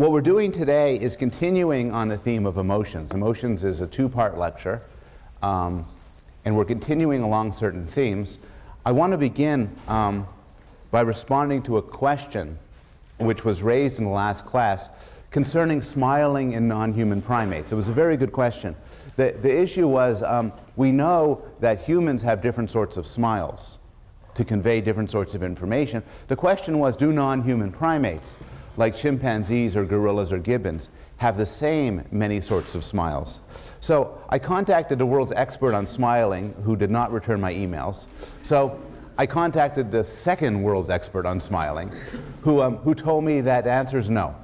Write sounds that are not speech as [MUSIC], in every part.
what we're doing today is continuing on the theme of emotions. Emotions is a two-part lecture, um, and we're continuing along certain themes. I want to begin um, by responding to a question which was raised in the last class concerning smiling in non-human primates. It was a very good question. The, the issue was um, we know that humans have different sorts of smiles to convey different sorts of information. The question was, do non-human primates, like chimpanzees or gorillas or gibbons, have the same many sorts of smiles? So I contacted the world's expert on smiling, who did not return my emails. So I contacted the second world's expert on smiling, who, um, who told me that the answer is no.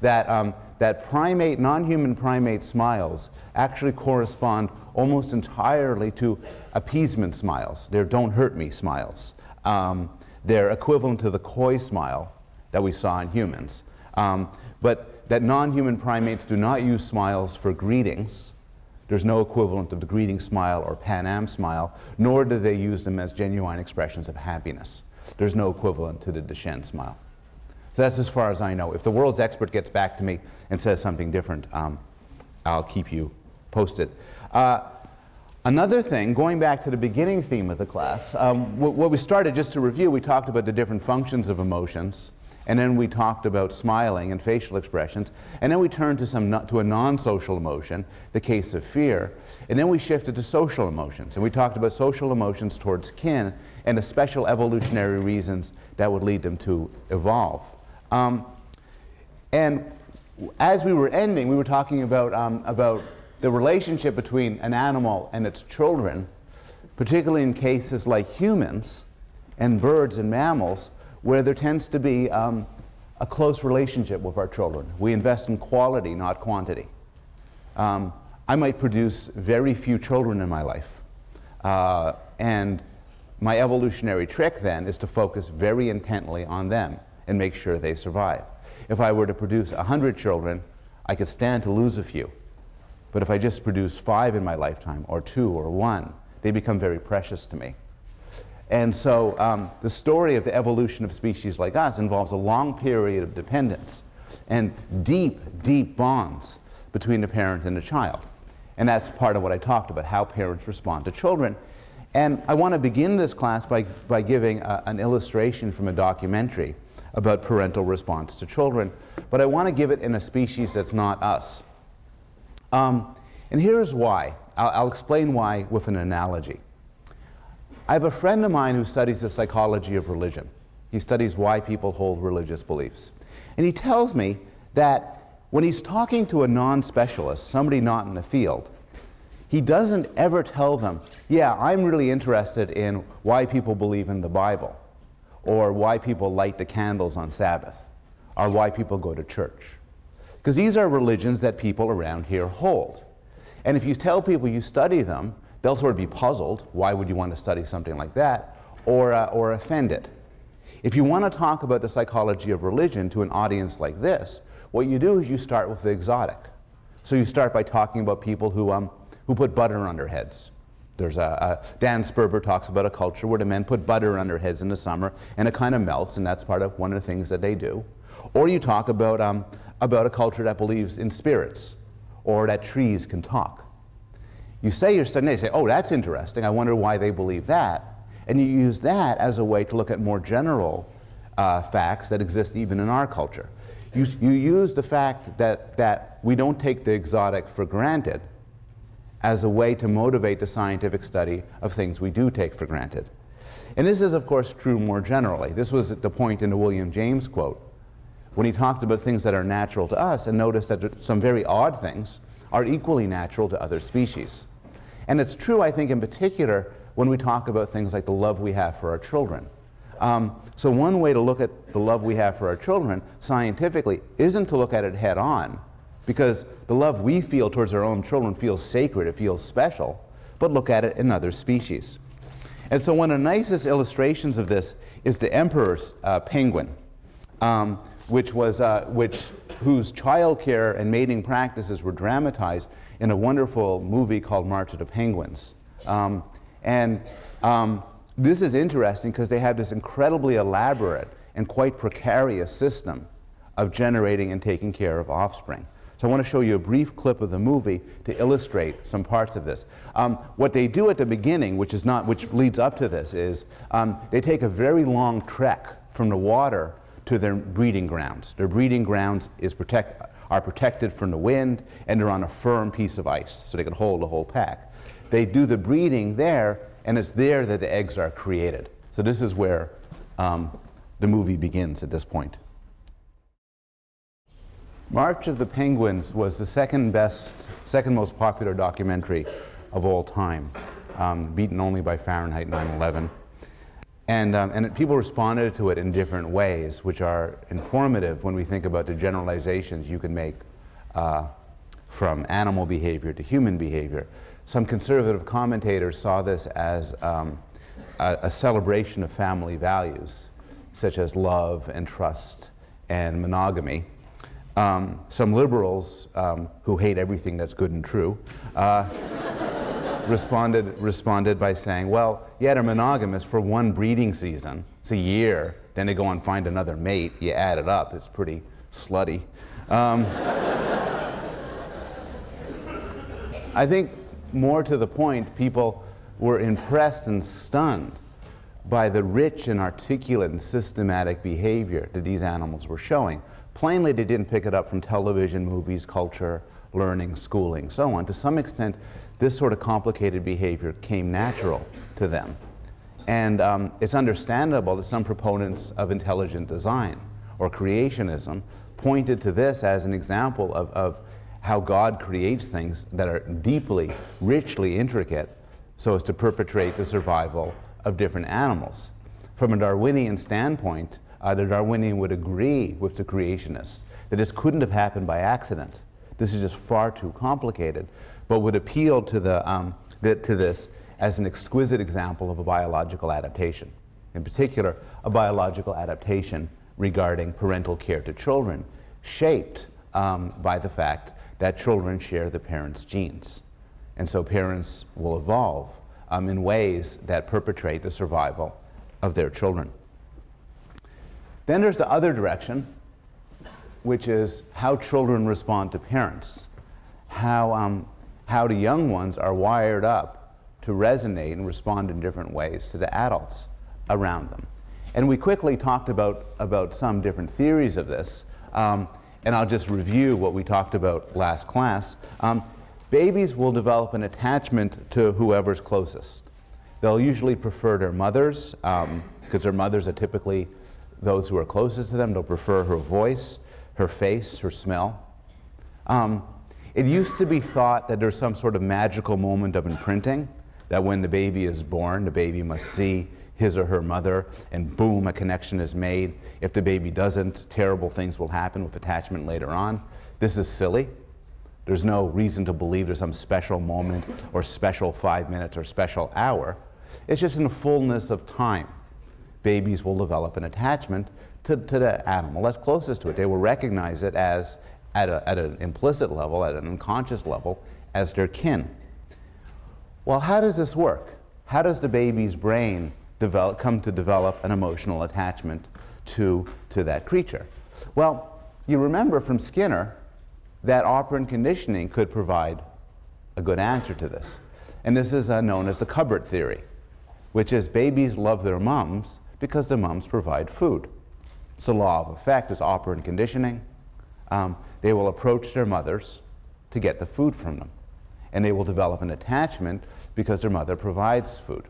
That, um, that primate, non-human primate smiles actually correspond almost entirely to appeasement smiles. They're don't hurt me smiles. Um, they're equivalent to the coy smile that we saw in humans. Um, but that non-human primates do not use smiles for greetings. There's no equivalent of the greeting smile or Pan Am smile, nor do they use them as genuine expressions of happiness. There's no equivalent to the Duchenne smile. So that's as far as I know. If the world's expert gets back to me and says something different, um, I'll keep you posted. Uh, another thing, going back to the beginning theme of the class, um, what we started just to review, we talked about the different functions of emotions. And then we talked about smiling and facial expressions. And then we turned to, some, to a non-social emotion, the case of fear. And then we shifted to social emotions. And we talked about social emotions towards kin and the special evolutionary reasons that would lead them to evolve. Um, and as we were ending, we were talking about, um, about the relationship between an animal and its children, particularly in cases like humans and birds and mammals, where there tends to be um, a close relationship with our children. We invest in quality, not quantity. Um, I might produce very few children in my life. Uh, and my evolutionary trick then is to focus very intently on them and make sure they survive. If I were to produce 100 children, I could stand to lose a few. But if I just produce five in my lifetime, or two, or one, they become very precious to me. And so um, the story of the evolution of species like us involves a long period of dependence and deep, deep bonds between the parent and the child. And that's part of what I talked about, how parents respond to children. And I want to begin this class by, by giving a, an illustration from a documentary about parental response to children. But I want to give it in a species that's not us. Um, and here's why. I'll, I'll explain why with an analogy. I have a friend of mine who studies the psychology of religion. He studies why people hold religious beliefs. And he tells me that when he's talking to a non specialist, somebody not in the field, he doesn't ever tell them, Yeah, I'm really interested in why people believe in the Bible, or why people light the candles on Sabbath, or why people go to church. Because these are religions that people around here hold. And if you tell people you study them, they'll sort of be puzzled. Why would you want to study something like that? Or, uh, or offended. If you want to talk about the psychology of religion to an audience like this, what you do is you start with the exotic. So you start by talking about people who, um, who put butter on their heads. There's a, a, Dan Sperber talks about a culture where the men put butter on their heads in the summer and it kind of melts, and that's part of one of the things that they do. Or you talk about, um, about a culture that believes in spirits or that trees can talk. You say you're studying, they say, oh, that's interesting. I wonder why they believe that. And you use that as a way to look at more general uh, facts that exist even in our culture. You, you use the fact that, that we don't take the exotic for granted as a way to motivate the scientific study of things we do take for granted. And this is, of course, true more generally. This was the point in the William James quote when he talked about things that are natural to us and noticed that some very odd things are equally natural to other species. And it's true, I think, in particular, when we talk about things like the love we have for our children. Um, so, one way to look at the love we have for our children scientifically isn't to look at it head on, because the love we feel towards our own children feels sacred, it feels special, but look at it in other species. And so, one of the nicest illustrations of this is the emperor's uh, penguin, um, which was, uh, which, whose child care and mating practices were dramatized in a wonderful movie called March of the Penguins. Um, and um, this is interesting because they have this incredibly elaborate and quite precarious system of generating and taking care of offspring. So I want to show you a brief clip of the movie to illustrate some parts of this. Um, what they do at the beginning, which is not, which leads up to this, is um, they take a very long trek from the water to their breeding grounds. Their breeding grounds is protect, are protected from the wind, and they're on a firm piece of ice, so they can hold the whole pack. They do the breeding there, and it's there that the eggs are created. So this is where um, the movie begins at this point. March of the Penguins was the second best, second most popular documentary of all time, um, beaten only by Fahrenheit 9/11. And, um, and people responded to it in different ways, which are informative when we think about the generalizations you can make uh, from animal behavior to human behavior. Some conservative commentators saw this as um, a, a celebration of family values, such as love and trust and monogamy. Um, some liberals um, who hate everything that's good and true uh, responded, responded by saying, well, yeah, they're monogamous for one breeding season. It's a year. Then they go and find another mate. You add it up. It's pretty slutty. Um, [LAUGHS] I think more to the point, people were impressed and stunned by the rich and articulate and systematic behavior that these animals were showing. Plainly, they didn't pick it up from television, movies, culture, learning, schooling, so on. To some extent, this sort of complicated behavior came natural to them. And um, it's understandable that some proponents of intelligent design or creationism pointed to this as an example of, of how God creates things that are deeply, richly intricate so as to perpetrate the survival of different animals. From a Darwinian standpoint, uh, the Darwinian would agree with the creationists that this couldn't have happened by accident. This is just far too complicated, but would appeal to, the, um, the, to this as an exquisite example of a biological adaptation. In particular, a biological adaptation regarding parental care to children, shaped um, by the fact that children share the parents' genes. And so parents will evolve um, in ways that perpetrate the survival of their children. Then there's the other direction, which is how children respond to parents, how, um, how the young ones are wired up to resonate and respond in different ways to the adults around them. And we quickly talked about, about some different theories of this, um, and I'll just review what we talked about last class. Um, babies will develop an attachment to whoever's closest. They'll usually prefer their mothers, because um, their mothers are typically those who are closest to them. They'll prefer her voice, her face, her smell. Um, it used to be thought that there's some sort of magical moment of imprinting, that when the baby is born, the baby must see his or her mother, and boom, a connection is made. If the baby doesn't, terrible things will happen with attachment later on. This is silly. There's no reason to believe there's some special moment or special five minutes or special hour. It's just in the fullness of time. Babies will develop an attachment to, to the animal that's closest to it. They will recognize it as, at, a, at an implicit level, at an unconscious level, as their kin. Well, how does this work? How does the baby's brain develop, come to develop an emotional attachment to, to that creature? Well, you remember from Skinner that operant conditioning could provide a good answer to this. And this is uh, known as the cupboard theory, which is babies love their moms because the moms provide food. It's the law of effect, it's operant conditioning. Um, they will approach their mothers to get the food from them. And they will develop an attachment because their mother provides food.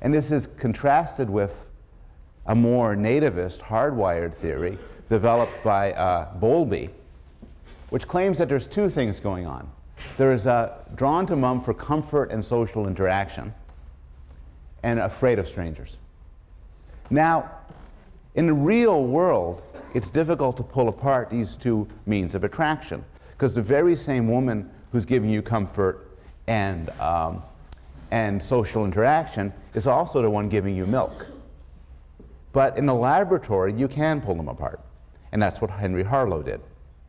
And this is contrasted with a more nativist, hardwired theory developed by uh, Bowlby which claims that there's two things going on. There is a drawn to mom for comfort and social interaction, and afraid of strangers. Now, in the real world, it's difficult to pull apart these two means of attraction because the very same woman who's giving you comfort and, um, and social interaction is also the one giving you milk. But in the laboratory, you can pull them apart. And that's what Harry Harlow did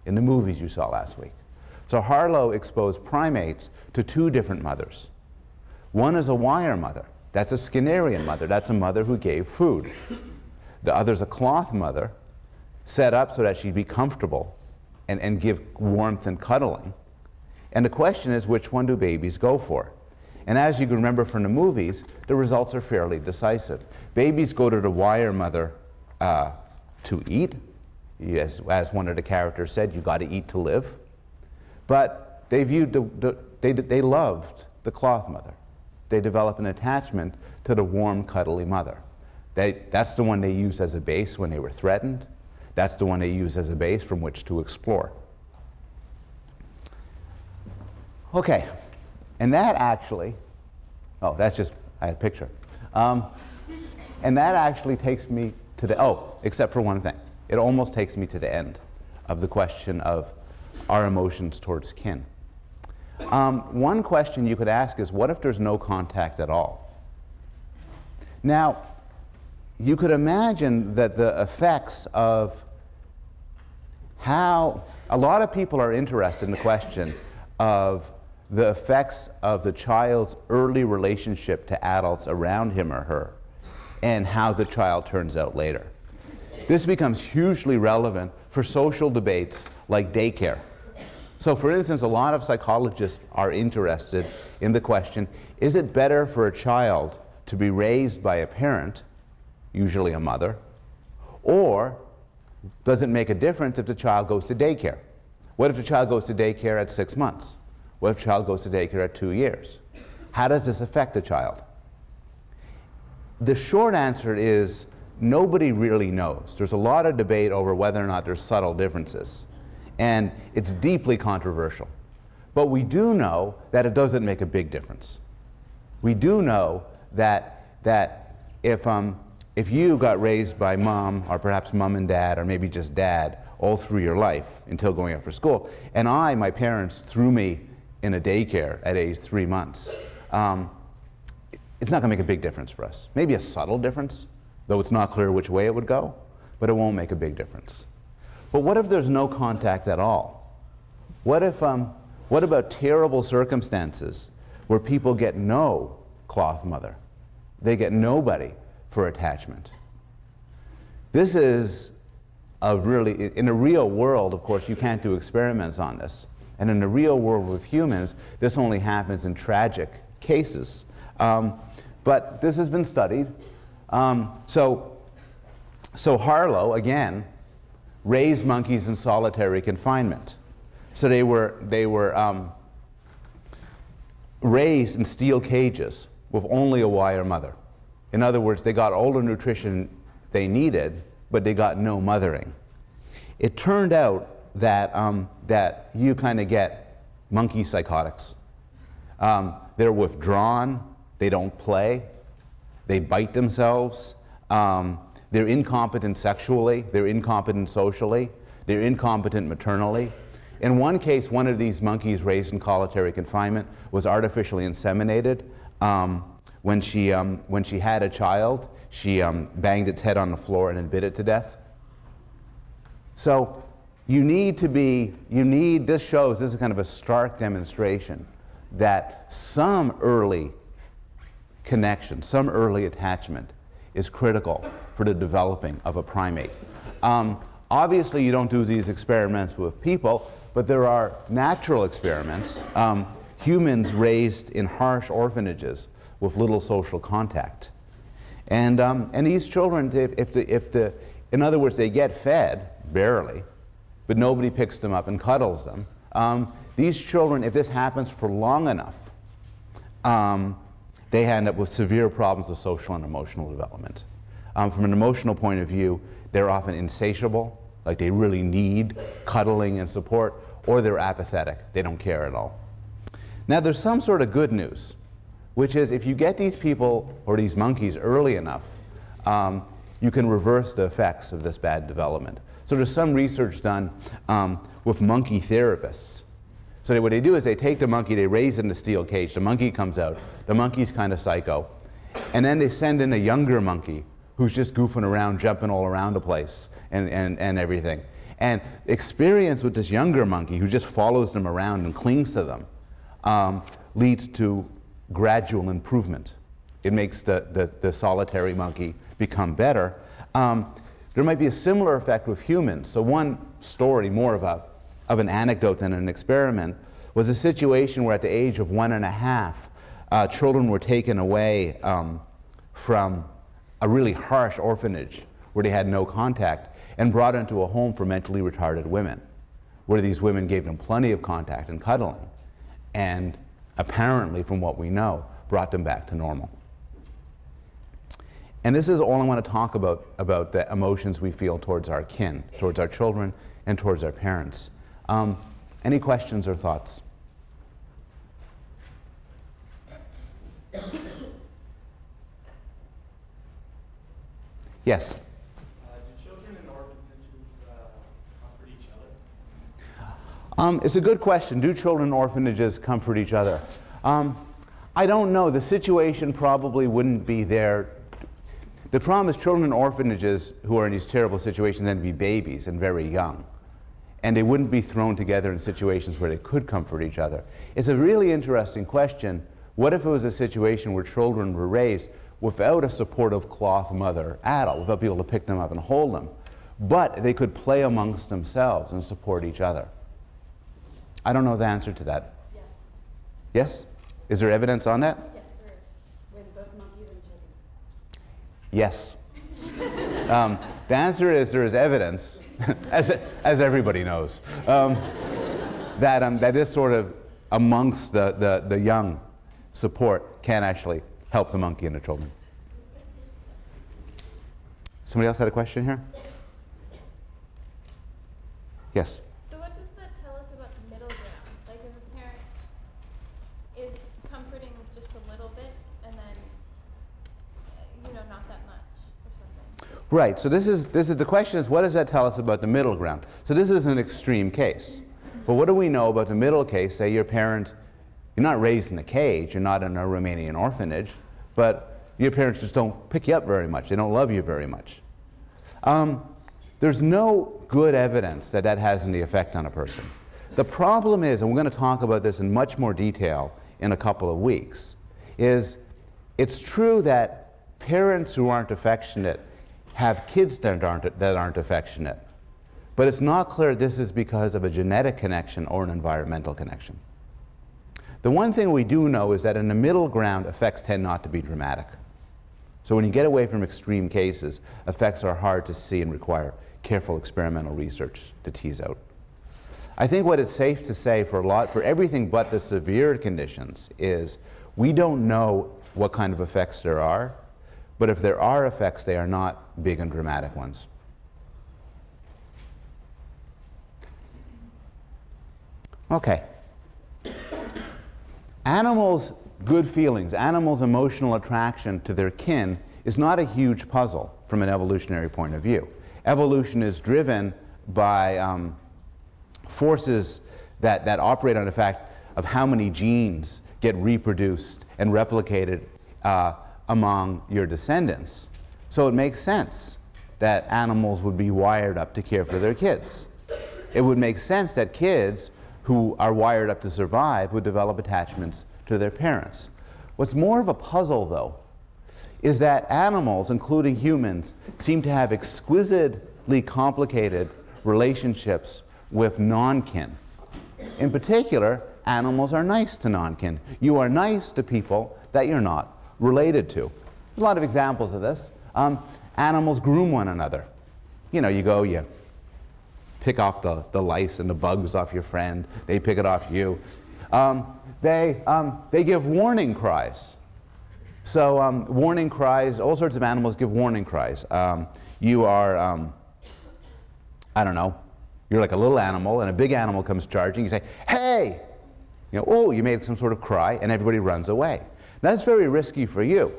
in the movies you saw last week. So Harlow exposed primates to two different mothers. One is a wire mother. That's a Skinnerian mother. That's a mother who gave food. The other is a cloth mother. Set up so that she'd be comfortable and, and give warmth and cuddling. And the question is, which one do babies go for? And as you can remember from the movies, the results are fairly decisive. Babies go to the wire mother uh, to eat. As, as one of the characters said, you got to eat to live. But they viewed the, the, they, they loved the cloth mother. They develop an attachment to the warm, cuddly mother. They, that's the one they used as a base when they were threatened. That's the one they use as a base from which to explore. Okay, and that actually, oh, that's just, I had a picture. Um, and that actually takes me to the, oh, except for one thing. It almost takes me to the end of the question of our emotions towards kin. Um, one question you could ask is what if there's no contact at all? Now, you could imagine that the effects of how a lot of people are interested in the question of the effects of the child's early relationship to adults around him or her and how the child turns out later. This becomes hugely relevant for social debates like daycare. So, for instance, a lot of psychologists are interested in the question is it better for a child to be raised by a parent, usually a mother, or does it make a difference if the child goes to daycare? What if the child goes to daycare at six months? What if the child goes to daycare at two years? How does this affect the child? The short answer is nobody really knows. There's a lot of debate over whether or not there's subtle differences and it's deeply controversial. But we do know that it doesn't make a big difference. We do know that, that if, um, if you got raised by mom, or perhaps mom and dad, or maybe just dad, all through your life until going up for school, and I, my parents, threw me in a daycare at age three months, um, it's not going to make a big difference for us. Maybe a subtle difference, though it's not clear which way it would go, but it won't make a big difference. But what if there's no contact at all? What if, um, what about terrible circumstances where people get no cloth mother? They get nobody for attachment. This is a really, in the real world, of course, you can't do experiments on this. And in the real world with humans, this only happens in tragic cases. Um, but this has been studied. Um, so, so Harlow, again, raised monkeys in solitary confinement. So they were, they were um, raised in steel cages with only a wire mother. In other words, they got all the nutrition they needed, but they got no mothering. It turned out that, um, that you kind of get monkey psychotics. Um, they're withdrawn, they don't play, they bite themselves. Um, they're incompetent sexually, they're incompetent socially, they're incompetent maternally. In one case, one of these monkeys raised in solitary confinement was artificially inseminated. Um, when, she, um, when she had a child, she um, banged its head on the floor and then bit it to death. So you need to be, you need, this shows, this is kind of a stark demonstration that some early connection, some early attachment is critical for the developing of a primate. Um, obviously, you don't do these experiments with people, but there are natural experiments. Um, humans raised in harsh orphanages with little social contact. And, um, and these children, if, if, the, if the, in other words, they get fed, barely, but nobody picks them up and cuddles them. Um, these children, if this happens for long enough, um, they end up with severe problems of social and emotional development. Um, from an emotional point of view, they're often insatiable, like they really need cuddling and support, or they're apathetic, they don't care at all. Now, there's some sort of good news, which is if you get these people or these monkeys early enough, um, you can reverse the effects of this bad development. So, there's some research done um, with monkey therapists. So, what they do is they take the monkey, they raise it in a steel cage, the monkey comes out, the monkey's kind of psycho, and then they send in a younger monkey who's just goofing around, jumping all around the place and, and, and everything. And experience with this younger monkey who just follows them around and clings to them um, leads to gradual improvement. It makes the, the, the, solitary monkey become better. Um, There might be a similar effect with humans. So, one story, more of, a, of an anecdote than an experiment, was a situation where at the age of one and a half, uh, children were taken away um, from a really harsh orphanage where they had no contact and brought into a home for mentally retarded women, where these women gave them plenty of contact and cuddling, and apparently, from what we know, brought them back to normal. And this is all I want to talk about about the emotions we feel towards our kin, towards our children, and towards our parents. Um, any questions or thoughts? [COUGHS] Yes. Uh, do children in orphanages uh, comfort each other? Um, it's a good question. Do children in orphanages comfort each other? Um, I don't know. The situation probably wouldn't be there. The problem is, children in orphanages who are in these terrible situations tend to be babies and very young. And they wouldn't be thrown together in situations where they could comfort each other. It's a really interesting question. What if it was a situation where children were raised without a supportive cloth mother adult, without people to pick them up and hold them? But they could play amongst themselves and support each other. I don't know the answer to that. Yes, Yes? Is there evidence on that? yes, there is. With both monkeys and chickens. Yes. Um, the answer is there is evidence, [LAUGHS] as, as everybody knows, um, that, um, that this sort of amongst the, the, the young support can actually help the monkey and the children. Somebody else had a question here? Yes. So what does that tell us about the middle ground? Like if a parent is comforting just a little bit and then, uh, you know, not that much or something. Right. So this is this is the question is what does that tell us about the middle ground? So this is an extreme case. But what do we know about the middle case? Say your parent, you're not raised in a cage, you're not in a Romanian orphanage, but your parents just don't pick you up very much. They don't love you very much. Um, there's no good evidence that that has any effect on a person. The problem is, and we're going to talk about this in much more detail in a couple of weeks, is it's true that parents who aren't affectionate have kids that aren't, that aren't affectionate. But it's not clear this is because of a genetic connection or an environmental connection. The one thing we do know is that in the middle ground, effects tend not to be dramatic. So when you get away from extreme cases, effects are hard to see and require careful experimental research to tease out. I think what it's safe to say for a lot, for everything but the severe conditions, is we don't know what kind of effects there are, but if there are effects, they are not big and dramatic ones. Okay. Animals' good feelings, animals' emotional attraction to their kin is not a huge puzzle from an evolutionary point of view. Evolution is driven by um, forces that, that operate on the fact of how many genes get reproduced and replicated uh, among your descendants. So it makes sense that animals would be wired up to care for their kids. It would make sense that kids who are wired up to survive would develop attachments to their parents. What's more of a puzzle, though, is that animals, including humans, seem to have exquisitely complicated relationships with non kin. In particular, animals are nice to non kin. You are nice to people that you're not related to. There's a lot of examples of this. Um, animals groom one another. You know, you go, you pick off the, the lice and the bugs off your friend, they pick it off you. Um, they, um, they give warning cries. So, um, warning cries, all sorts of animals give warning cries. Um, you are, um, I don't know, you're like a little animal, and a big animal comes charging. You say, hey! You know, oh, you made some sort of cry, and everybody runs away. That's very risky for you.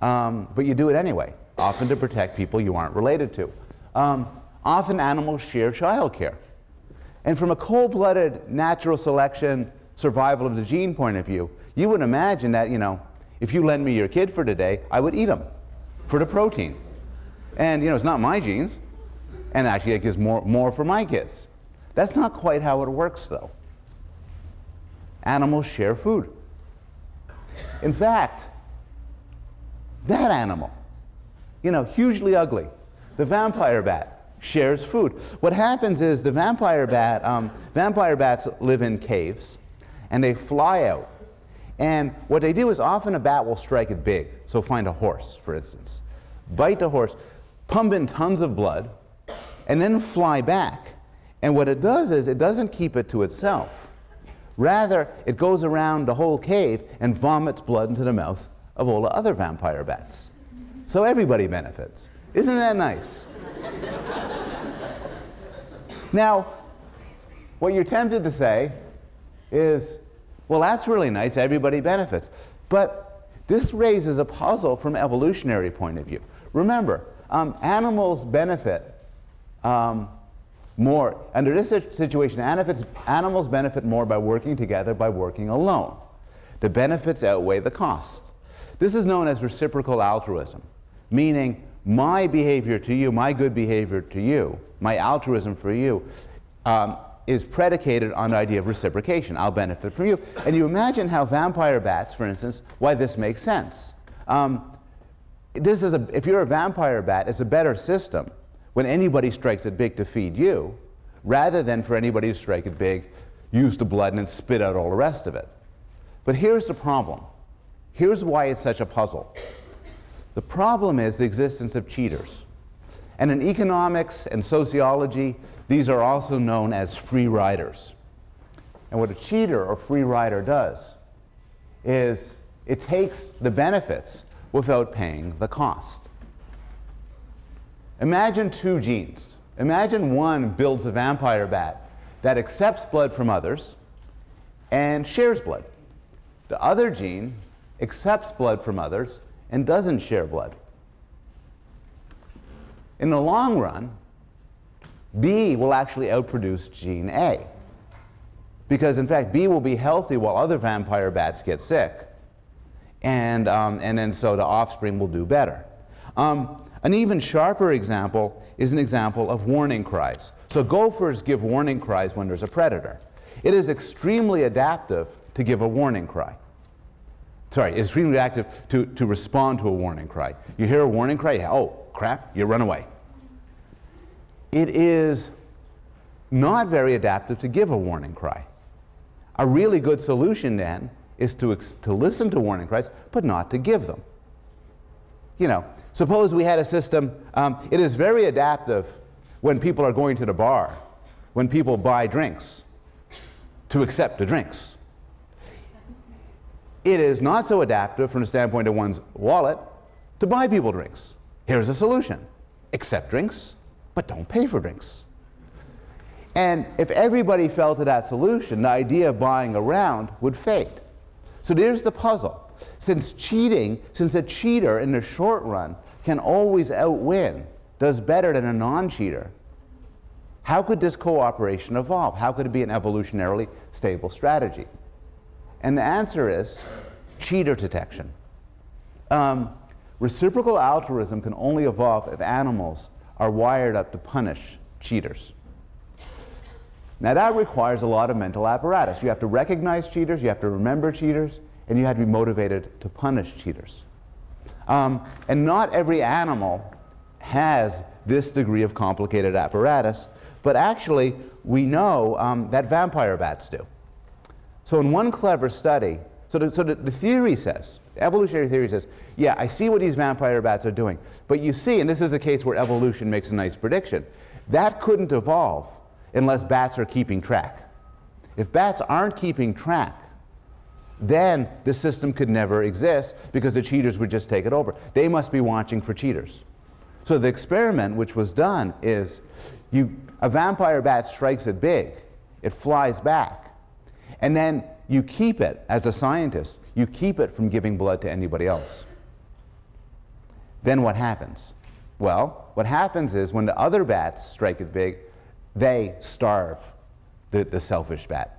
Um, but you do it anyway, often to protect people you aren't related to. Um, often animals share childcare. And from a cold blooded natural selection, survival of the gene point of view, you would imagine that, you know, if you lend me your kid for today, I would eat them for the protein. And, you know, it's not my genes. And actually, it gives more, more for my kids. That's not quite how it works, though. Animals share food. In fact, that animal, you know, hugely ugly, the vampire bat shares food. What happens is the vampire bat, um, vampire bats live in caves, and they fly out. And what they do is often a bat will strike it big. So find a horse, for instance, bite the horse, pump in tons of blood, and then fly back. And what it does is it doesn't keep it to itself. Rather, it goes around the whole cave and vomits blood into the mouth of all the other vampire bats. So everybody benefits. Isn't that nice? now, what you're tempted to say is, well, that's really nice, everybody benefits. But this raises a puzzle from evolutionary point of view. Remember, um, animals benefit um, more. Under this situation, animals benefit more by working together by working alone. The benefits outweigh the cost. This is known as reciprocal altruism, meaning my behavior to you, my good behavior to you, my altruism for you, um, is predicated on the idea of reciprocation. I'll benefit from you. And you imagine how vampire bats, for instance, why this makes sense. Um, this is a, if you're a vampire bat, it's a better system when anybody strikes it big to feed you, rather than for anybody to strike it big, use the blood, and then spit out all the rest of it. But here's the problem. Here's why it's such a puzzle. The problem is the existence of cheaters. And in economics and sociology, these are also known as free riders. And what a cheater or free rider does is it takes the benefits without paying the cost. Imagine two genes. Imagine one builds a vampire bat that accepts blood from others and shares blood. The other gene accepts blood from others and doesn't share blood. In the long run, B will actually outproduce gene A. Because in fact, B will be healthy while other vampire bats get sick. And, um, and then so the offspring will do better. Um, an even sharper example is an example of warning cries. So gophers give warning cries when there's a predator. It is extremely adaptive to give a warning cry. Sorry, it's extremely active to, to respond to a warning cry. You hear a warning cry, oh, crap, you run away. It is not very adaptive to give a warning cry. A really good solution then is to, to listen to warning cries, but not to give them. You know, suppose we had a system, um, it is very adaptive when people are going to the bar, when people buy drinks, to accept the drinks. It is not so adaptive from the standpoint of one's wallet to buy people drinks. Here's a solution accept drinks, but don't pay for drinks. And if everybody fell to that solution, the idea of buying around would fade. So there's the puzzle. Since cheating, since a cheater in the short run can always outwin, does better than a non cheater, how could this cooperation evolve? How could it be an evolutionarily stable strategy? And the answer is cheater detection. Um, reciprocal altruism can only evolve if animals are wired up to punish cheaters. Now, that requires a lot of mental apparatus. You have to recognize cheaters, you have to remember cheaters, and you had to be motivated to punish cheaters. Um, and not every animal has this degree of complicated apparatus, but actually, we know um, that vampire bats do. So, in one clever study, so, the, so the, the theory says, evolutionary theory says, yeah, I see what these vampire bats are doing. But you see, and this is a case where evolution makes a nice prediction, that couldn't evolve unless bats are keeping track. If bats aren't keeping track, then the system could never exist because the cheaters would just take it over. They must be watching for cheaters. So the experiment which was done is you, a vampire bat strikes it big, it flies back, and then you keep it, as a scientist, you keep it from giving blood to anybody else. Then what happens? Well, what happens is when the other bats strike it big, they starve the, the selfish bat.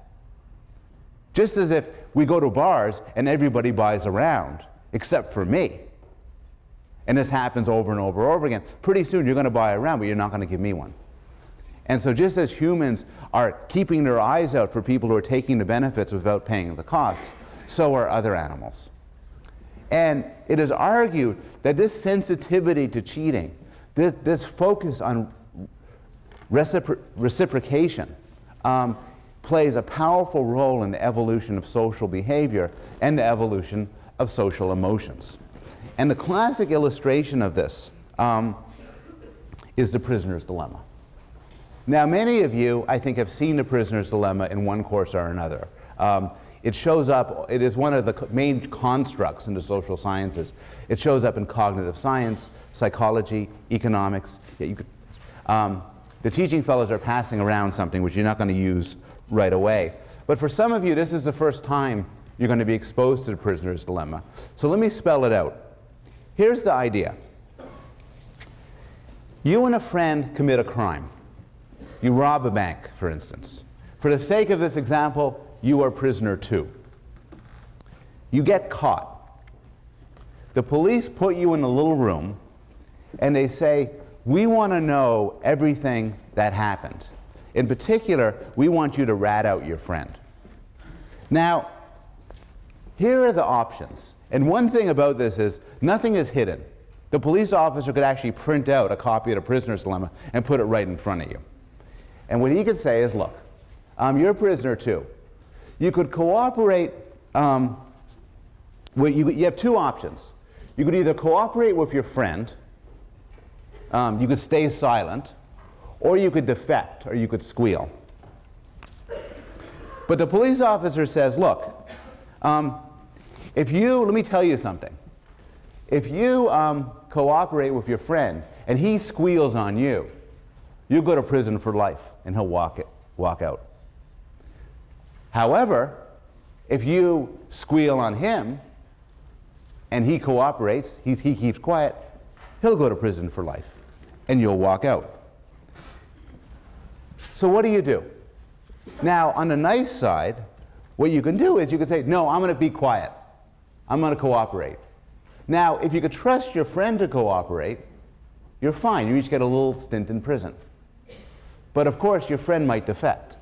Just as if we go to bars and everybody buys around, except for me. And this happens over and over and over again. Pretty soon you're going to buy a round, but you're not going to give me one. And so, just as humans are keeping their eyes out for people who are taking the benefits without paying the costs, so are other animals. And it is argued that this sensitivity to cheating, this, this focus on recipro- reciprocation um, plays a powerful role in the evolution of social behavior and the evolution of social emotions. And the classic illustration of this um, is the prisoner's dilemma. Now, many of you, I think, have seen the prisoner's dilemma in one course or another. Um, it shows up, it is one of the main constructs in the social sciences. It shows up in cognitive science, psychology, economics. Yeah, you could, um, the teaching fellows are passing around something which you're not going to use right away. But for some of you, this is the first time you're going to be exposed to the prisoner's dilemma. So let me spell it out. Here's the idea you and a friend commit a crime. You rob a bank, for instance. For the sake of this example, you are prisoner two. You get caught. The police put you in a little room and they say, We want to know everything that happened. In particular, we want you to rat out your friend. Now, here are the options. And one thing about this is nothing is hidden. The police officer could actually print out a copy of the prisoner's dilemma and put it right in front of you. And what he could say is, look, you're a prisoner too. You could cooperate. Um, well, you, you have two options. You could either cooperate with your friend, um, you could stay silent, or you could defect, or you could squeal. But the police officer says, look, um, if you, let me tell you something. If you um, cooperate with your friend and he squeals on you, you go to prison for life and he'll walk, it, walk out. However, if you squeal on him and he cooperates, he, he keeps quiet, he'll go to prison for life and you'll walk out. So, what do you do? Now, on the nice side, what you can do is you can say, No, I'm going to be quiet. I'm going to cooperate. Now, if you could trust your friend to cooperate, you're fine. You each get a little stint in prison. But of course, your friend might defect.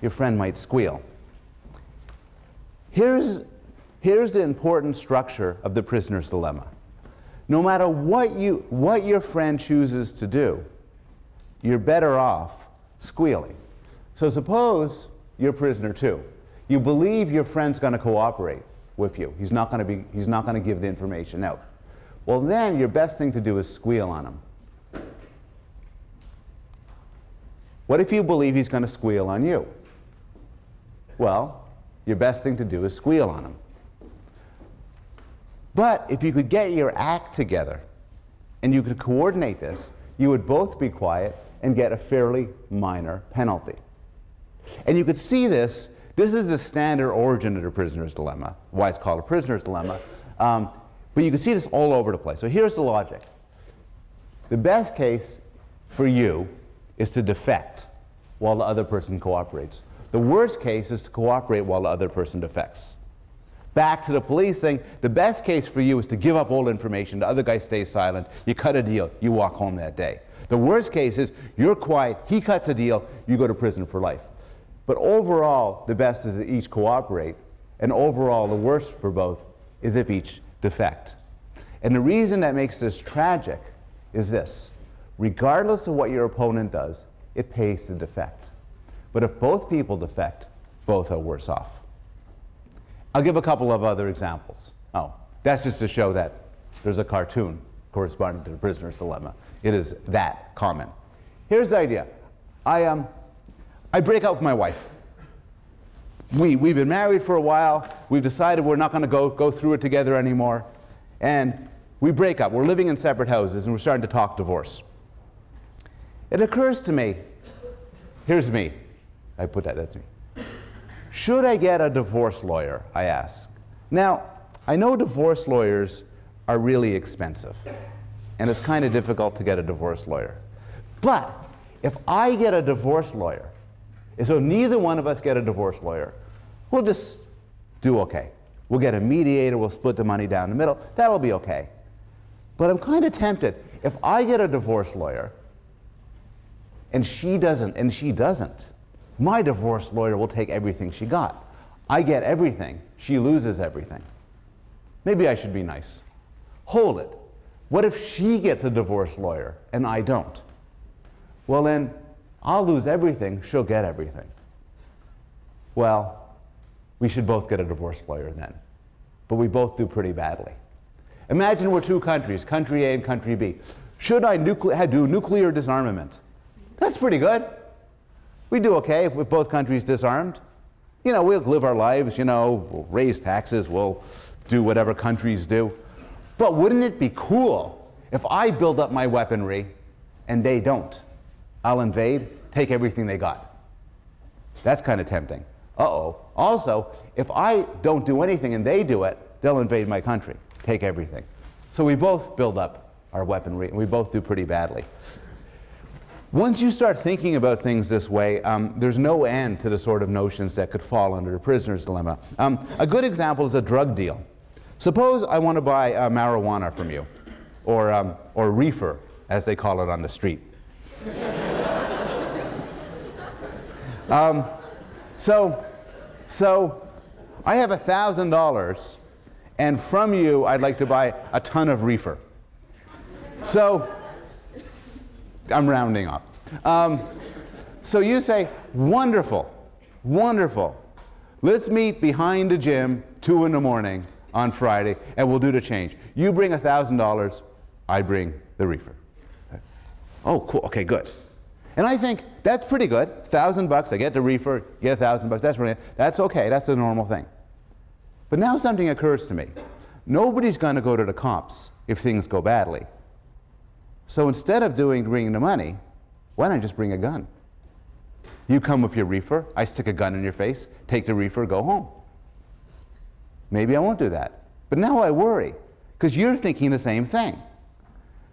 Your friend might squeal. Here's, here's the important structure of the prisoner's dilemma. No matter what, you, what your friend chooses to do, you're better off squealing. So suppose you're a prisoner too. You believe your friend's going to cooperate with you. He's not going to be he's not going to give the information out. Well, then your best thing to do is squeal on him. What if you believe he's going to squeal on you? Well, your best thing to do is squeal on him. But if you could get your act together and you could coordinate this, you would both be quiet and get a fairly minor penalty. And you could see this. This is the standard origin of the prisoner's dilemma, why it's called a prisoner's dilemma. Um, but you can see this all over the place. So here's the logic the best case for you is to defect while the other person cooperates. The worst case is to cooperate while the other person defects. Back to the police thing, the best case for you is to give up all information, the other guy stays silent, you cut a deal, you walk home that day. The worst case is you're quiet, he cuts a deal, you go to prison for life. But overall, the best is that each cooperate, and overall, the worst for both is if each defect. And the reason that makes this tragic is this regardless of what your opponent does, it pays to defect. But if both people defect, both are worse off. I'll give a couple of other examples. Oh, that's just to show that there's a cartoon corresponding to the prisoner's dilemma. It is that common. Here's the idea I, um, I break up with my wife. We, we've been married for a while. We've decided we're not going to go, go through it together anymore. And we break up. We're living in separate houses and we're starting to talk divorce. It occurs to me here's me. I put that, that's me. Should I get a divorce lawyer? I ask. Now, I know divorce lawyers are really expensive, and it's kind of difficult to get a divorce lawyer. But if I get a divorce lawyer, and so neither one of us get a divorce lawyer, we'll just do okay. We'll get a mediator, we'll split the money down the middle, that'll be okay. But I'm kind of tempted. If I get a divorce lawyer, and she doesn't, and she doesn't, my divorce lawyer will take everything she got. I get everything, she loses everything. Maybe I should be nice. Hold it. What if she gets a divorce lawyer and I don't? Well, then I'll lose everything, she'll get everything. Well, we should both get a divorce lawyer then. But we both do pretty badly. Imagine we're two countries, country A and country B. Should I nucle- do nuclear disarmament? That's pretty good. We do okay if, both countries disarmed. You know, we'll live our lives, you know, we'll raise taxes, we'll do whatever countries do. But wouldn't it be cool if I build up my weaponry and they don't? I'll invade, take everything they got. That's kind of tempting. Uh oh. Also, if I don't do anything and they do it, they'll invade my country, take everything. So we both build up our weaponry and we both do pretty badly. Once you start thinking about things this way, um, there's no end to the sort of notions that could fall under the prisoner's dilemma. Um, a good example is a drug deal. Suppose I want to buy uh, marijuana from you, or, um, or reefer, as they call it on the street. [LAUGHS] Um, so, so I have $1,000, and from you, I'd like to buy a ton of reefer. So, I'm rounding up. Um, so you say, wonderful, wonderful. Let's meet behind the gym, 2 in the morning on Friday, and we'll do the change. You bring $1,000, I bring the reefer. Oh, cool. Okay, good. And I think that's pretty good. Thousand bucks, I get the reefer, get a thousand bucks. That's really, that's okay. That's a normal thing. But now something occurs to me. Nobody's going to go to the cops if things go badly. So instead of doing bringing the money, why don't I just bring a gun? You come with your reefer, I stick a gun in your face, take the reefer, go home. Maybe I won't do that. But now I worry because you're thinking the same thing.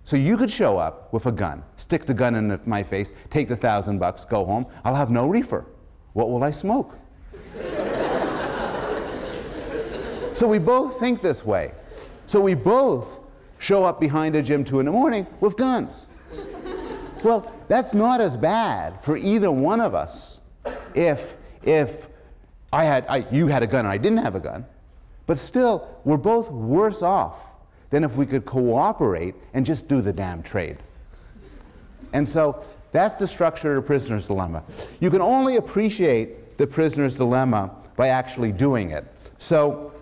So you could show up with a gun, stick the gun in my face, take the thousand bucks, go home. I'll have no reefer. What will I smoke? [LAUGHS] so we both think this way. So we both show up behind the gym two in the morning with guns. well, that's not as bad for either one of us if if I had I, you had a gun and I didn't have a gun. But still, we're both worse off than if we could cooperate and just do the damn trade. And so that's the structure of the prisoner's dilemma. You can only appreciate the prisoner's dilemma by actually doing it. So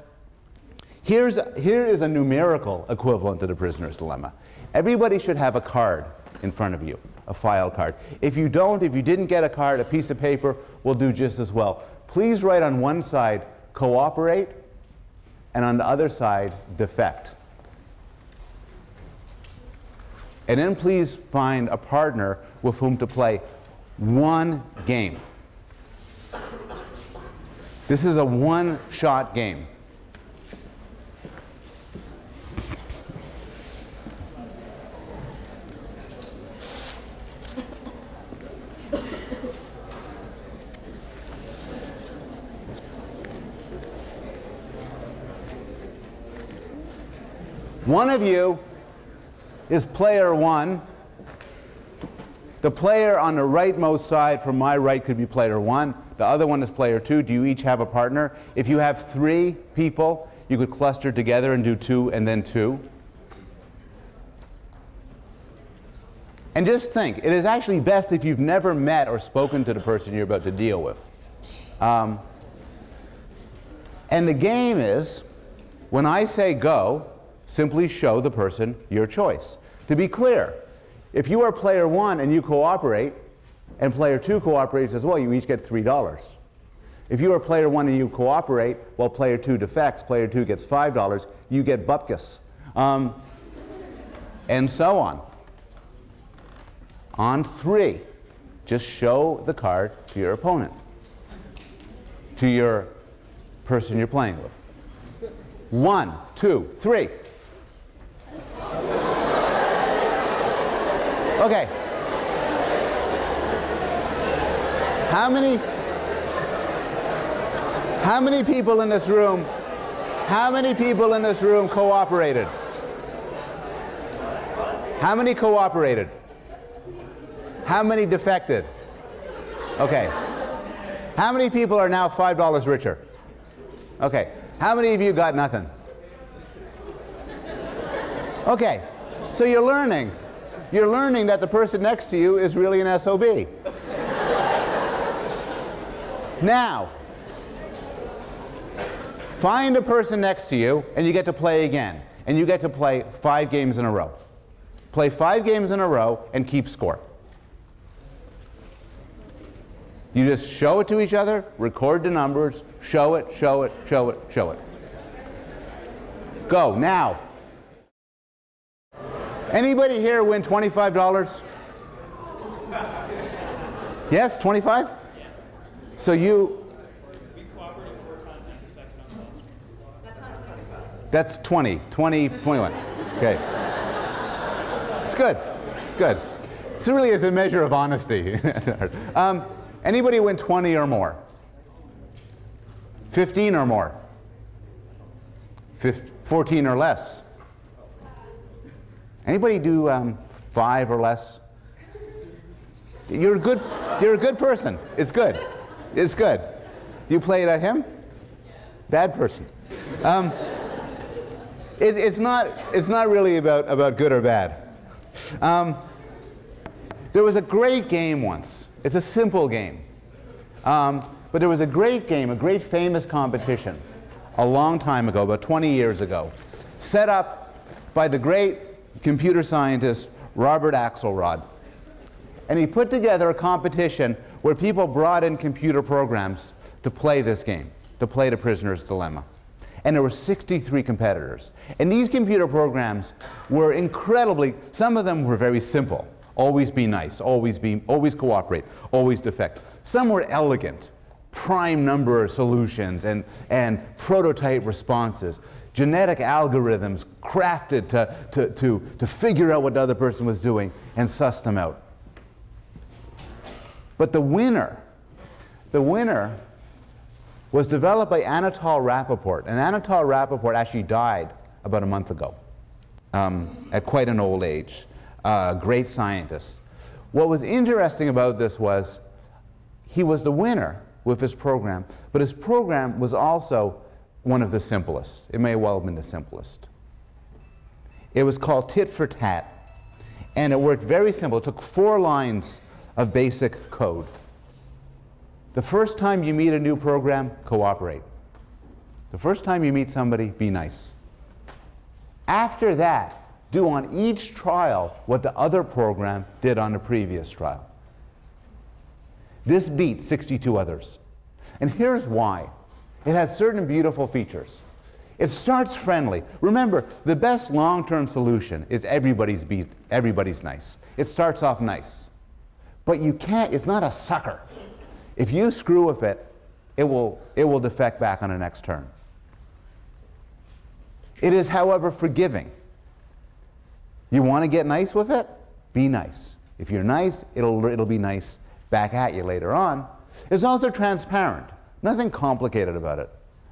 here's, here is a numerical equivalent to the prisoner's dilemma. Everybody should have a card in front of you, a file card. If you don't, if you didn't get a card, a piece of paper will do just as well. Please write on one side, cooperate, and on the other side, defect. And then please find a partner with whom to play one game. This is a one shot game. One of you is player one. The player on the rightmost side from my right could be player one. The other one is player two. Do you each have a partner? If you have three people, you could cluster together and do two and then two. And just think, it is actually best if you've never met or spoken to the person you're about to deal with. Um, and the game is when I say go, simply show the person your choice. To be clear, if you are player one and you cooperate, and player two cooperates as well, you each get $3. If you are player one and you cooperate, while player two defects, player two gets $5, you get bupkis. Um, and so on. On three, just show the card to your opponent, to your person you're playing with. One, two, three. Okay. How many How many people in this room How many people in this room cooperated? How many cooperated? How many defected? Okay. How many people are now $5 richer? Okay. How many of you got nothing? Okay. So you're learning. You're learning that the person next to you is really an SOB. now, find a person next to you and you get to play again. And you get to play five games in a row. Play five games in a row and keep score. You just show it to each other, record the numbers, show it, show it, show it, show it. Go now. Anybody here win $25? Yes, 25? So you. That's 20, 20, 21. Okay. It's good. It's good. This really is a measure of honesty. [LAUGHS] um, anybody win 20 or more? 15 or more? 15, 14 or less? Anybody do um, five or less? You're a good. You're a good person. It's good. It's good. You played at him? Bad person. Um, it, it's not. It's not really about about good or bad. Um, there was a great game once. It's a simple game, um, but there was a great game, a great famous competition, a long time ago, about 20 years ago, set up by the great computer scientist Robert Axelrod. And he put together a competition where people brought in computer programs to play this game, to play the prisoner's dilemma. And there were 63 competitors. And these computer programs were incredibly, some of them were very simple. Always be nice, always be, always cooperate, always defect. Some were elegant, prime number solutions and, and prototype responses, genetic algorithms crafted to, to, to, to figure out what the other person was doing and suss them out. But the winner, the winner was developed by Anatol Rapoport. And Anatol Rapoport actually died about a month ago um, at quite an old age. A uh, great scientist. What was interesting about this was he was the winner with his program, but his program was also one of the simplest. It may well have been the simplest. It was called Tit for Tat, and it worked very simple. It took four lines of basic code. The first time you meet a new program, cooperate. The first time you meet somebody, be nice. After that, do on each trial what the other program did on the previous trial. This beats 62 others. And here's why it has certain beautiful features. It starts friendly. Remember, the best long term solution is everybody's, be, everybody's nice. It starts off nice. But you can't, it's not a sucker. If you screw with it, it will, it will defect back on the next turn. It is, however, forgiving. You want to get nice with it? Be nice. If you're nice, it'll, it'll be nice back at you later on. It's also transparent. Nothing complicated about it.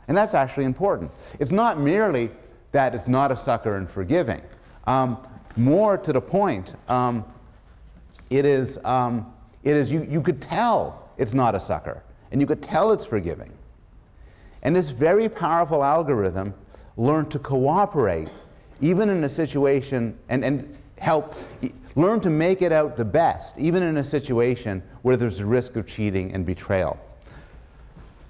And that's actually important. It's not merely that it's not a sucker and forgiving. Um, more to the point, um, it is, um, it is you, you could tell it's not a sucker, and you could tell it's forgiving. And this very powerful algorithm learned to cooperate even in a situation and, and help learn to make it out the best, even in a situation where there's a risk of cheating and betrayal.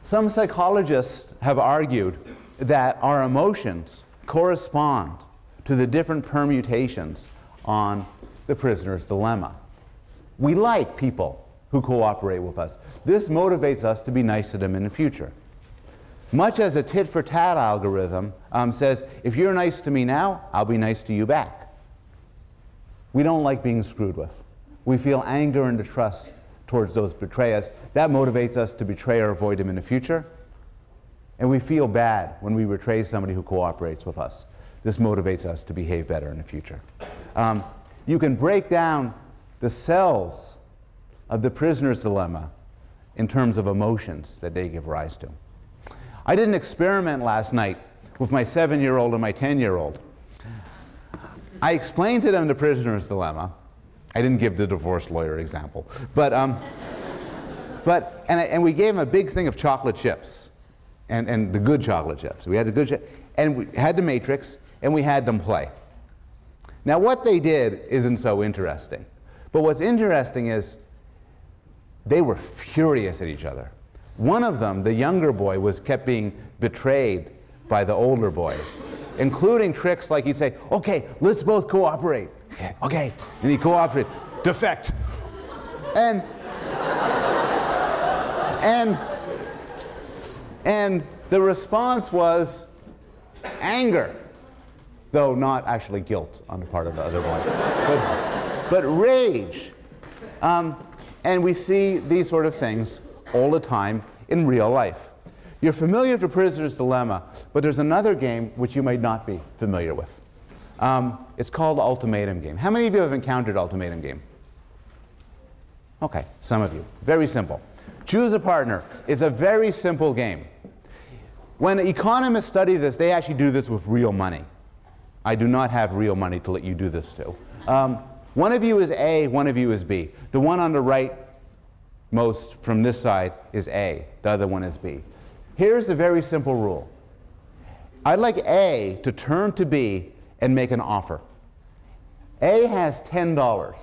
Some psychologists have argued that our emotions correspond to the different permutations on the prisoner's dilemma. We like people who cooperate with us. This motivates us to be nice to them in the future. Much as a tit for tat algorithm um, says, if you're nice to me now, I'll be nice to you back. We don't like being screwed with. We feel anger and distrust towards those betray us. That motivates us to betray or avoid them in the future. And we feel bad when we betray somebody who cooperates with us. This motivates us to behave better in the future. Um, you can break down the cells of the prisoner's dilemma in terms of emotions that they give rise to. I did an experiment last night with my seven year old and my 10 year old. I explained to them the prisoner's dilemma. I didn't give the divorce lawyer example, but, um, [LAUGHS] but and, I, and we gave them a big thing of chocolate chips and, and the good chocolate chips. We had the good and we had the matrix, and we had them play. Now, what they did isn't so interesting. But what's interesting is they were furious at each other. One of them, the younger boy, was kept being betrayed by the older boy, including tricks like he'd say, "Okay, let's both cooperate." Okay, okay, and he cooperated. Defect. And and and the response was anger, though not actually guilt on the part of the other boy, but, but rage. Um, and we see these sort of things all the time in real life. You're familiar with the prisoner's dilemma, but there's another game which you may not be familiar with. Um, it's called ultimatum game. How many of you have encountered ultimatum game? Okay, some of you. Very simple. Choose a partner. It's a very simple game. When economists study this, they actually do this with real money. I do not have real money to let you do this to. Um, one of you is A, one of you is B. The one on the right most from this side is A, the other one is B. Here's a very simple rule I'd like A to turn to B and make an offer. A has $10.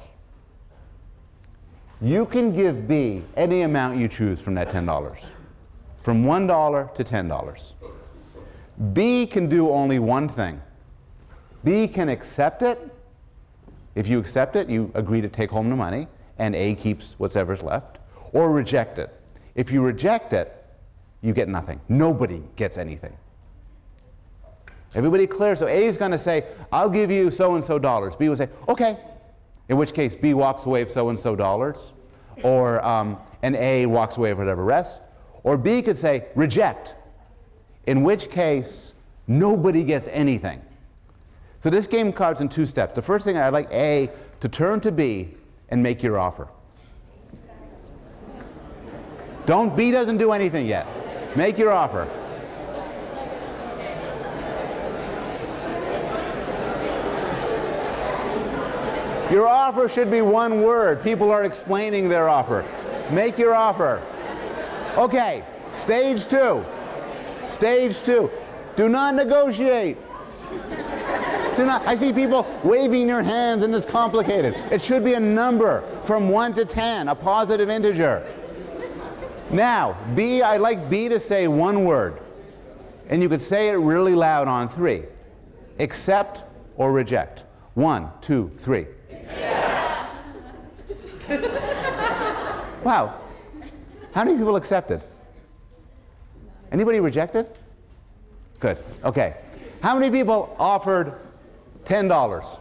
You can give B any amount you choose from that $10 from $1 to $10. B can do only one thing. B can accept it. If you accept it, you agree to take home the money, and A keeps whatever's left, or reject it. If you reject it, you get nothing. Nobody gets anything. Everybody clear? So A is going to say, I'll give you so and so dollars. B will say, okay. In which case, B walks away with so and so dollars, or um, and A walks away with whatever rest. Or B could say reject, in which case nobody gets anything. So this game cards in two steps. The first thing I'd like A to turn to B and make your offer. Don't B doesn't do anything yet. Make your offer. Your offer should be one word. People are explaining their offer. Make your offer. Okay, stage two. Stage two. Do not negotiate. Do not. I see people waving their hands and it's complicated. It should be a number from 1 to 10, a positive integer. Now, B, I'd like B to say one word. And you could say it really loud on three. Accept or reject. One, two, three. Accept. wow. How many people accepted? Anybody rejected? Good. Okay. How many people offered $10?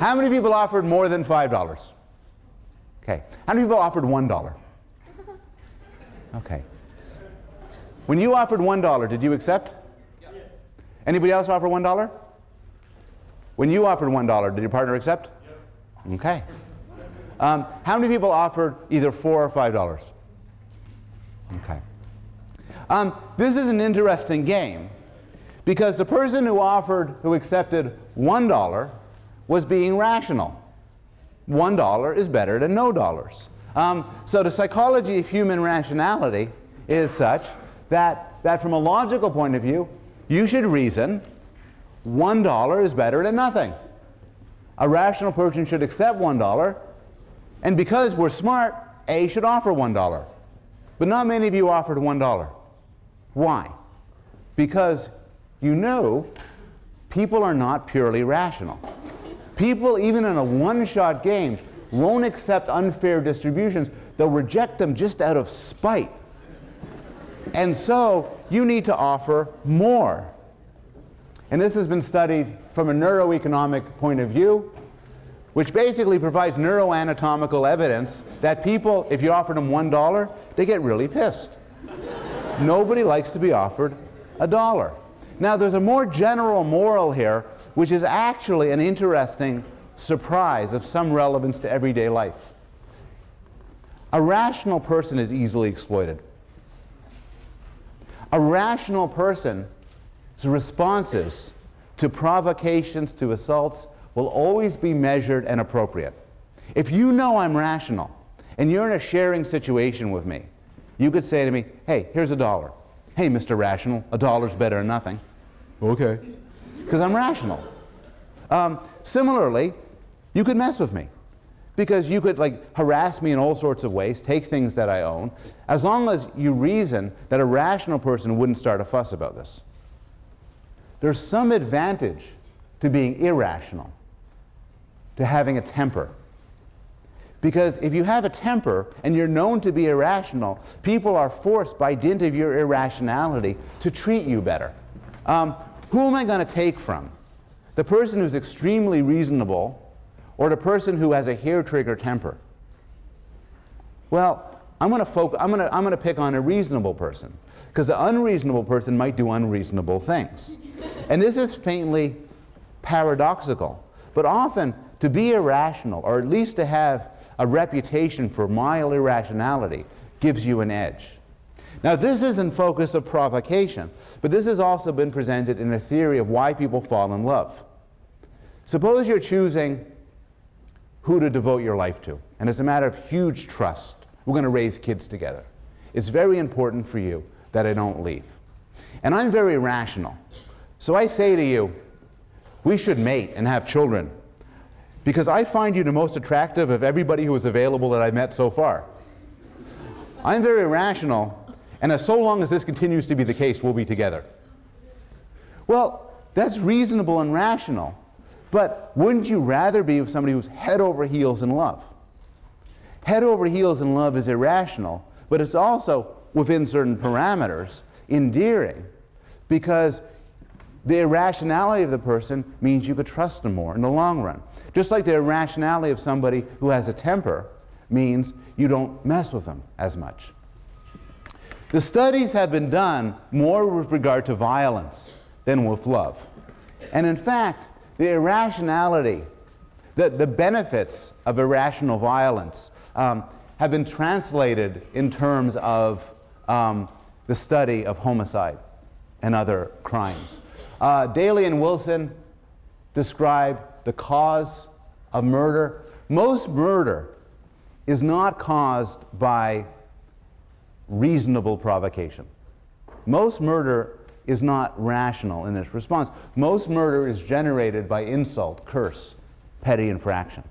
How many people offered more than $5? Okay. How many people offered $1? Okay. When you offered $1, did you accept? Anybody else offer $1? When you offered $1, did your partner accept? Okay. Um, how many people offered either four or five dollars? Okay. Um, this is an interesting game because the person who offered, who accepted one dollar, was being rational. One dollar is better than no dollars. Um, so the psychology of human rationality is such that, that from a logical point of view, you should reason one dollar is better than nothing. A rational person should accept one dollar, and because we're smart, A should offer one dollar. But not many of you offered one dollar. Why? Because you know people are not purely rational. People, even in a one shot game, won't accept unfair distributions. They'll reject them just out of spite. And so you need to offer more. And this has been studied from a neuroeconomic point of view, which basically provides neuroanatomical evidence that people, if you offer them $1, they get really pissed. Nobody likes to be offered a dollar. Now, there's a more general moral here, which is actually an interesting surprise of some relevance to everyday life. A rational person is easily exploited. A rational person's responses to provocations, to assaults, will always be measured and appropriate. If you know I'm rational and you're in a sharing situation with me, you could say to me, hey, here's a dollar. Hey, Mr. Rational, a dollar's better than nothing. Okay. Because I'm rational. Um, similarly, you could mess with me because you could like harass me in all sorts of ways, take things that I own, as long as you reason that a rational person wouldn't start a fuss about this. There's some advantage to being irrational, to having a temper. Because if you have a temper and you're known to be irrational, people are forced by dint of your irrationality to treat you better. Um, who am I going to take from? The person who's extremely reasonable or the person who has a hair trigger temper? Well, I'm going to I'm going to, I'm going to pick on a reasonable person because the unreasonable person might do unreasonable things. and this is faintly paradoxical, but often to be irrational or at least to have a reputation for mild irrationality gives you an edge. Now, this isn't focus of provocation, but this has also been presented in a theory of why people fall in love. Suppose you're choosing who to devote your life to, and it's a matter of huge trust. We're going to raise kids together. It's very important for you that I don't leave. And I'm very rational. So I say to you, we should mate and have children because I find you the most attractive of everybody who is available that I've met so far. I'm very rational, and as so long as this continues to be the case, we'll be together. Well, that's reasonable and rational, but wouldn't you rather be with somebody who's head over heels in love? Head over heels in love is irrational, but it's also, within certain parameters, endearing because the irrationality of the person means you could trust them more in the long run. Just like the irrationality of somebody who has a temper means you don't mess with them as much. The studies have been done more with regard to violence than with love. And in fact, the irrationality, the, the benefits of irrational violence um, have been translated in terms of um, the study of homicide and other crimes. Uh, Daly and Wilson describe the cause of murder. Most murder is not caused by reasonable provocation. Most murder is not rational in its response. Most murder is generated by insult, curse, petty infraction.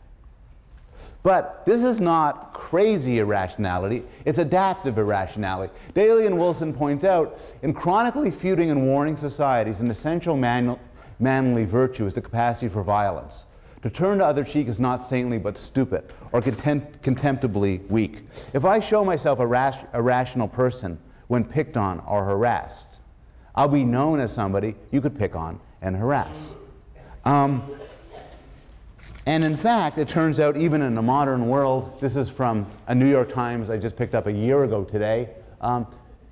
But this is not crazy irrationality, it's adaptive irrationality. Daly and Wilson point out in chronically feuding and warring societies, an essential man- manly virtue is the capacity for violence. To turn the other cheek is not saintly but stupid or contempt- contemptibly weak. If I show myself a, rational person when picked on or harassed, I'll be known as somebody you could pick on and harass. Um, and in fact, it turns out, even in the modern world, this is from a New York Times I just picked up a year ago today. Um,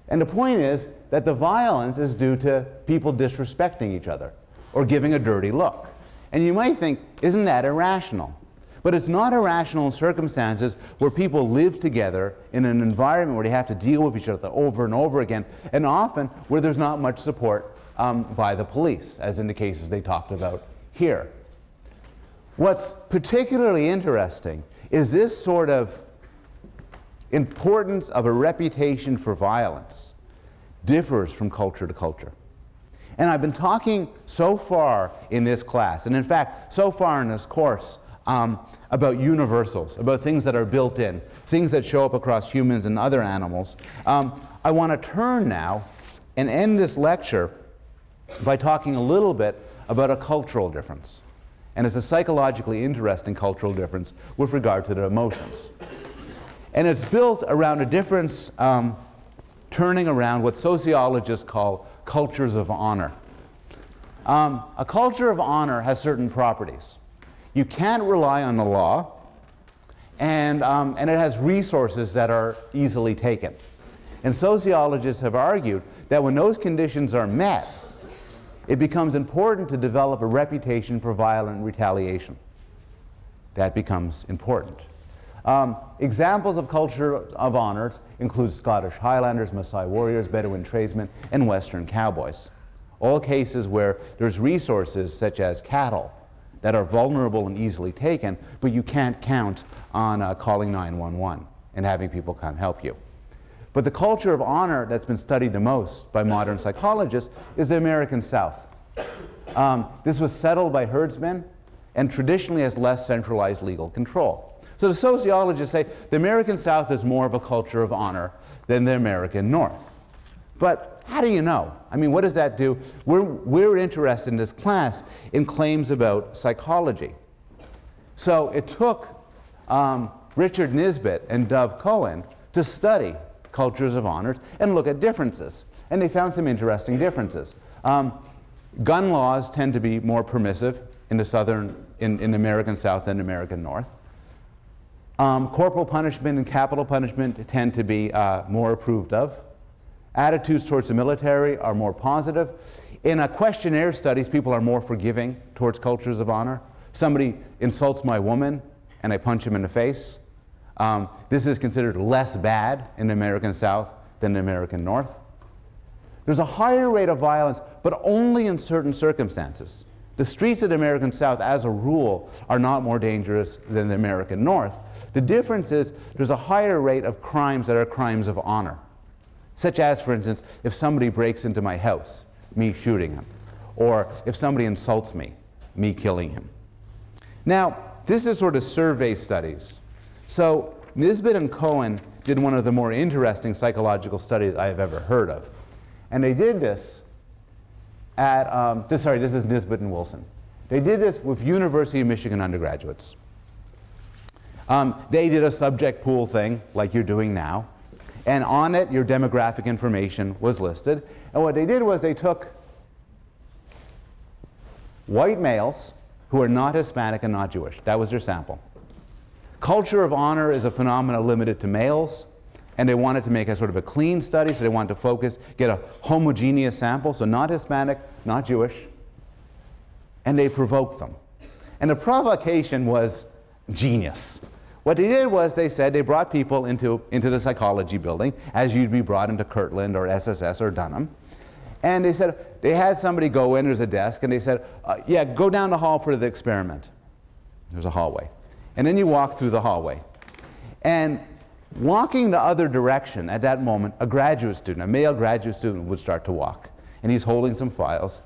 and the point is that the violence is due to people disrespecting each other or giving a dirty look. And you might think, isn't that irrational? But it's not irrational in circumstances where people live together in an environment where they have to deal with each other over and over again, and often where there's not much support um, by the police, as in the cases they talked about here. What's particularly interesting is this sort of importance of a reputation for violence differs from culture to culture. And I've been talking so far in this class, and in fact, so far in this course, um, about universals, about things that are built in, things that show up across humans and other animals. Um, I want to turn now and end this lecture by talking a little bit about a cultural difference. And it's a psychologically interesting cultural difference with regard to the emotions. And it's built around a difference um, turning around what sociologists call cultures of honor. Um, a culture of honor has certain properties. You can't rely on the law, and, um, and it has resources that are easily taken. And sociologists have argued that when those conditions are met, it becomes important to develop a reputation for violent retaliation. That becomes important. Um, examples of culture of honors include Scottish Highlanders, Maasai warriors, Bedouin tradesmen, and Western cowboys. All cases where there's resources such as cattle that are vulnerable and easily taken, but you can't count on uh, calling 911 and having people come help you. But the culture of honor that's been studied the most by modern psychologists is the American South. Um, this was settled by herdsmen and traditionally has less centralized legal control. So the sociologists say the American South is more of a culture of honor than the American North. But how do you know? I mean, what does that do? We're, we're interested in this class in claims about psychology. So it took um, Richard Nisbett and Dov Cohen to study cultures of honors and look at differences. And they found some interesting differences. Um, gun laws tend to be more permissive in the southern, in, in American South than American North. Um, corporal punishment and capital punishment tend to be uh, more approved of. Attitudes towards the military are more positive. In a questionnaire studies, people are more forgiving towards cultures of honor. Somebody insults my woman and I punch him in the face. Um, this is considered less bad in the American South than the American North. There's a higher rate of violence, but only in certain circumstances. The streets of the American South, as a rule, are not more dangerous than the American North. The difference is there's a higher rate of crimes that are crimes of honor. Such as, for instance, if somebody breaks into my house, me shooting him, or if somebody insults me, me killing him. Now, this is sort of survey studies. So, Nisbett and Cohen did one of the more interesting psychological studies I have ever heard of. And they did this at, um, just, sorry, this is Nisbett and Wilson. They did this with University of Michigan undergraduates. Um, they did a subject pool thing, like you're doing now. And on it, your demographic information was listed. And what they did was they took white males who are not Hispanic and not Jewish. That was their sample. Culture of honor is a phenomenon limited to males, and they wanted to make a sort of a clean study, so they wanted to focus, get a homogeneous sample, so not Hispanic, not Jewish, and they provoked them. And the provocation was genius. What they did was they said they brought people into, into the psychology building, as you'd be brought into Kirtland or SSS or Dunham. And they said, they had somebody go in, there's a desk, and they said, uh, yeah, go down the hall for the experiment. There's a hallway. And then you walk through the hallway. And walking the other direction at that moment, a graduate student, a male graduate student, would start to walk. And he's holding some files.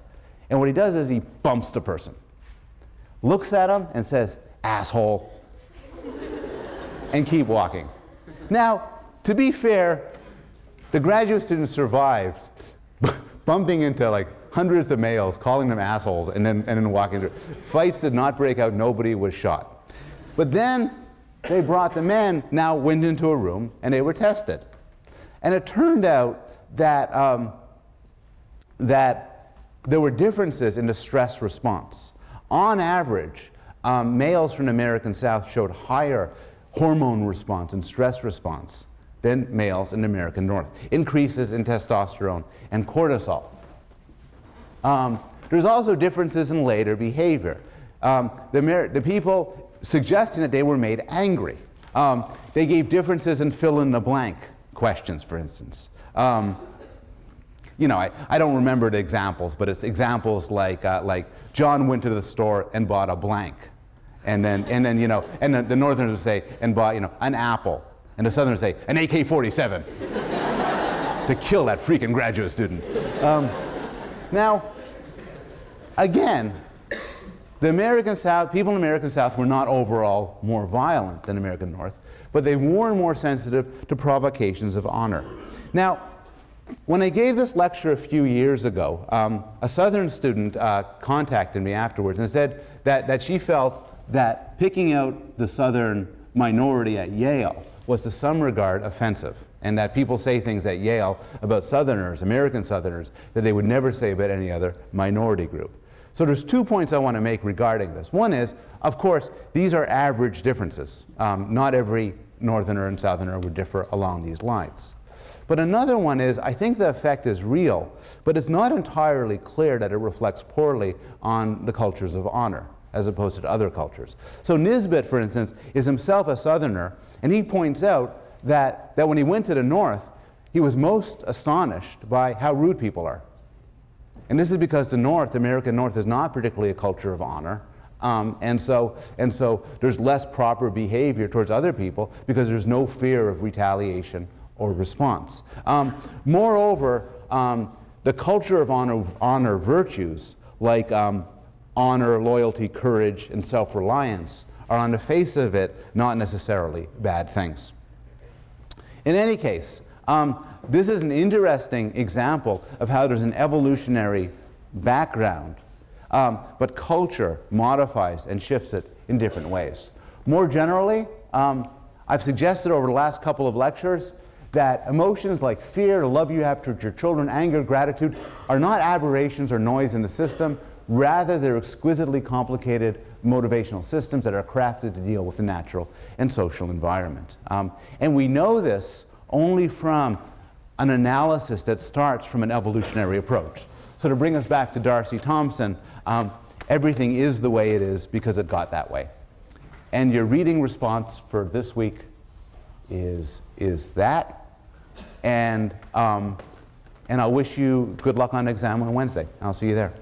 And what he does is he bumps the person, looks at him, and says, asshole [LAUGHS] and keep walking. Now, to be fair, the graduate student survived [LAUGHS] bumping into like hundreds of males, calling them assholes, and then, and then walking through. Fights did not break out, nobody was shot. But then they brought the men, now went into a room, and they were tested. And it turned out that, um, that there were differences in the stress response. On average, um, males from the American South showed higher hormone response and stress response than males in the American North. Increases in testosterone and cortisol. Um, there's also differences in later behavior. Um, the, the, people suggesting that they were made angry. Um, they gave differences in fill in the blank questions, for instance. Um, you know, I, I don't remember the examples, but it's examples like, uh, like John went to the store and bought a blank. And then, and then you know, and the, the Northerners would say, and bought, you know, an apple. And the Southerners say, an AK 47 [LAUGHS] to kill that freaking graduate student. Um, now, again, the American South, people in the American South were not overall more violent than American North, but they were more sensitive to provocations of honor. Now, when I gave this lecture a few years ago, um, a Southern student uh, contacted me afterwards and said that, that she felt that picking out the Southern minority at Yale was to some regard offensive, and that people say things at Yale about Southerners, American Southerners, that they would never say about any other minority group. So there's two points I want to make regarding this. One is, of course, these are average differences. Um, not every Northerner and Southerner would differ along these lines. But another one is, I think the effect is real, but it's not entirely clear that it reflects poorly on the cultures of honor as opposed to other cultures. So Nisbett, for instance, is himself a Southerner, and he points out that, that when he went to the North, he was most astonished by how rude people are. And this is because the North, American North, is not particularly a culture of honor. Um, and, so, and so there's less proper behavior towards other people because there's no fear of retaliation or response. Um, moreover, um, the culture of honor, honor virtues like um, honor, loyalty, courage, and self reliance, are on the face of it not necessarily bad things. In any case, um, this is an interesting example of how there's an evolutionary background, um, but culture modifies and shifts it in different ways. More generally, um, I've suggested over the last couple of lectures that emotions like fear, the love you have towards your children, anger, gratitude are not aberrations or noise in the system. Rather, they're exquisitely complicated motivational systems that are crafted to deal with the natural and social environment. Um, and we know this only from an analysis that starts from an evolutionary approach. So, to bring us back to D'Arcy Thompson, um, everything is the way it is because it got that way. And your reading response for this week is, is that. And, um, and I'll wish you good luck on exam on Wednesday. I'll see you there.